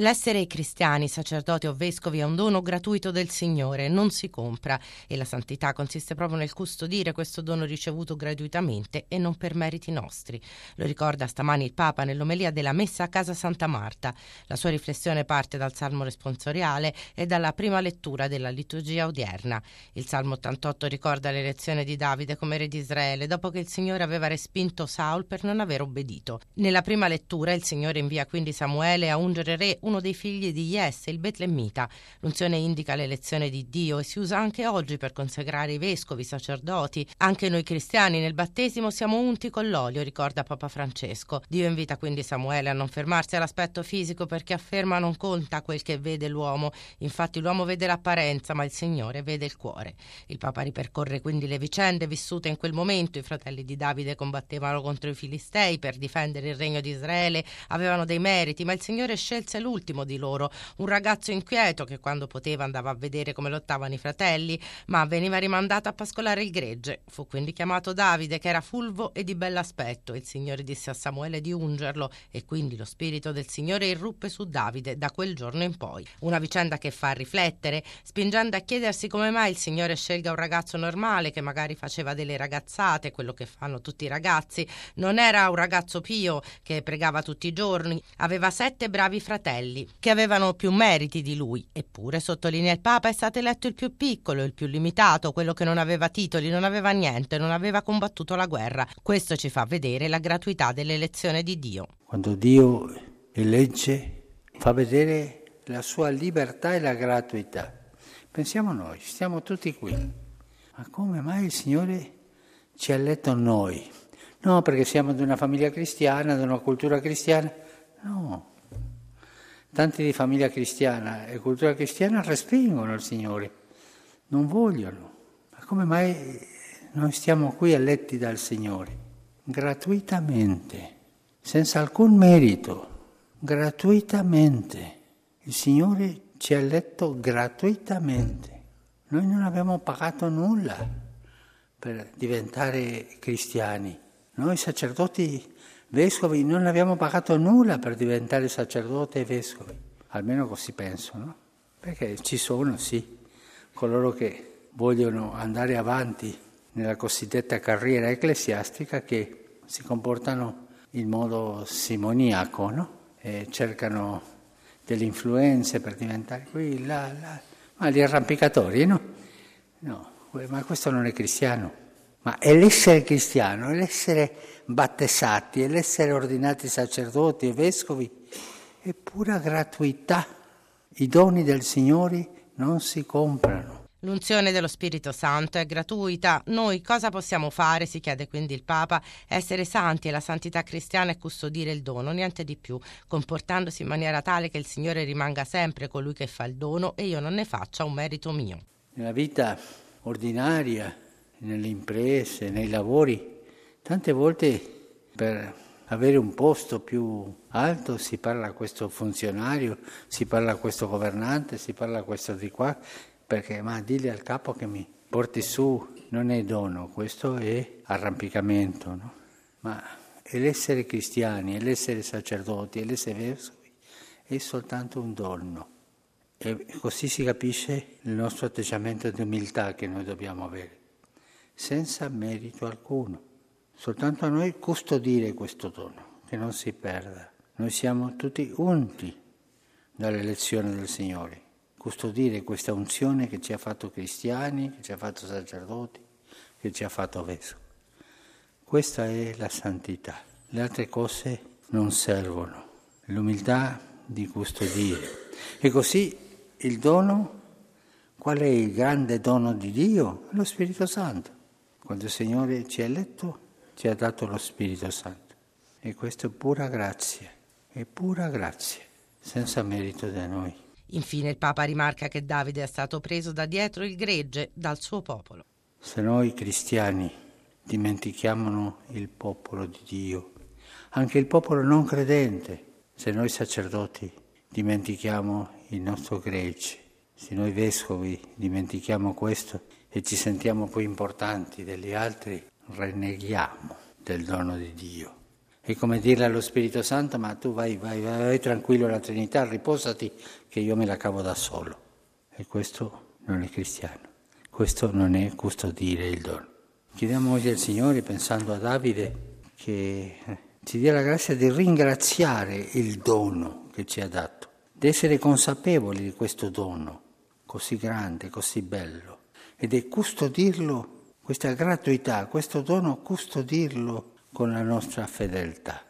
L'essere cristiani, sacerdoti o vescovi è un dono gratuito del Signore, non si compra e la santità consiste proprio nel custodire questo dono ricevuto gratuitamente e non per meriti nostri. Lo ricorda stamani il Papa nell'omelia della Messa a casa Santa Marta. La sua riflessione parte dal Salmo responsoriale e dalla prima lettura della liturgia odierna. Il Salmo 88 ricorda l'elezione di Davide come re di Israele dopo che il Signore aveva respinto Saul per non aver obbedito. Nella prima lettura il Signore invia quindi Samuele a ungere re uno dei figli di Jesse, il Betlemmita. L'unzione indica l'elezione di Dio e si usa anche oggi per consacrare i vescovi, i sacerdoti. Anche noi cristiani nel battesimo siamo unti con l'olio, ricorda Papa Francesco. Dio invita quindi Samuele a non fermarsi all'aspetto fisico perché afferma non conta quel che vede l'uomo. Infatti l'uomo vede l'apparenza, ma il Signore vede il cuore. Il Papa ripercorre quindi le vicende vissute in quel momento. I fratelli di Davide combattevano contro i Filistei per difendere il regno di Israele, avevano dei meriti, ma il Signore scelse l'ultimo l'ultimo di loro, un ragazzo inquieto che quando poteva andava a vedere come lottavano i fratelli, ma veniva rimandato a pascolare il gregge. Fu quindi chiamato Davide, che era fulvo e di bell'aspetto. Il Signore disse a Samuele di ungerlo e quindi lo spirito del Signore irruppe su Davide da quel giorno in poi. Una vicenda che fa riflettere, spingendo a chiedersi come mai il Signore scelga un ragazzo normale che magari faceva delle ragazzate, quello che fanno tutti i ragazzi. Non era un ragazzo pio che pregava tutti i giorni, aveva sette bravi fratelli fratelli, che avevano più meriti di lui. Eppure, sottolinea il Papa, è stato eletto il più piccolo, il più limitato, quello che non aveva titoli, non aveva niente, non aveva combattuto la guerra. Questo ci fa vedere la gratuità dell'elezione di Dio. Quando Dio elegge, fa vedere la sua libertà e la gratuità. Pensiamo noi, stiamo tutti qui. Ma come mai il Signore ci ha eletto noi? No, perché siamo di una famiglia cristiana, di una cultura cristiana. No, Tanti di famiglia cristiana e cultura cristiana respingono il Signore, non vogliono. Ma come mai noi stiamo qui eletti dal Signore? Gratuitamente, senza alcun merito, gratuitamente. Il Signore ci ha eletto gratuitamente. Noi non abbiamo pagato nulla per diventare cristiani. Noi sacerdoti vescovi non abbiamo pagato nulla per diventare sacerdote e vescovi, almeno così penso, no? Perché ci sono, sì, coloro che vogliono andare avanti nella cosiddetta carriera ecclesiastica che si comportano in modo simoniaco, no? E cercano delle influenze per diventare qui, là, là, ma gli arrampicatori, no? No, ma questo non è cristiano. Ma è l'essere cristiano, è l'essere battezzati, è l'essere ordinati sacerdoti e vescovi, è pura gratuità. I doni del Signore non si comprano. L'unzione dello Spirito Santo è gratuita. Noi cosa possiamo fare? si chiede quindi il Papa. Essere santi e la santità cristiana è custodire il dono, niente di più, comportandosi in maniera tale che il Signore rimanga sempre colui che fa il dono e io non ne faccia un merito mio. Nella vita ordinaria nelle imprese, nei lavori. Tante volte per avere un posto più alto si parla a questo funzionario, si parla a questo governante, si parla a questo di qua, perché ma digli al capo che mi porti su, non è dono, questo è arrampicamento, no? Ma l'essere cristiani, l'essere sacerdoti, l'essere vescovi, è soltanto un dono. E così si capisce il nostro atteggiamento di umiltà che noi dobbiamo avere senza merito alcuno. Soltanto a noi custodire questo dono, che non si perda. Noi siamo tutti unti dall'elezione del Signore. Custodire questa unzione che ci ha fatto cristiani, che ci ha fatto sacerdoti, che ci ha fatto vescovi. Questa è la santità. Le altre cose non servono. L'umiltà di custodire. E così il dono, qual è il grande dono di Dio? Lo Spirito Santo. Quando il Signore ci ha eletto, ci ha dato lo Spirito Santo. E questo è pura grazia, è pura grazia, senza merito da noi. Infine il Papa rimarca che Davide è stato preso da dietro il gregge dal suo popolo. Se noi cristiani dimentichiamo il popolo di Dio, anche il popolo non credente, se noi sacerdoti dimentichiamo il nostro gregge, se noi vescovi dimentichiamo questo, e ci sentiamo più importanti degli altri, rinneghiamo del dono di Dio. È come dirle allo Spirito Santo, ma tu vai, vai, vai, vai tranquillo alla Trinità, riposati che io me la cavo da solo. E questo non è cristiano, questo non è custodire il dono. Chiediamo oggi al Signore, pensando a Davide, che ci dia la grazia di ringraziare il dono che ci ha dato, di essere consapevoli di questo dono così grande, così bello, ed è custodirlo, questa gratuità, questo dono, custodirlo con la nostra fedeltà.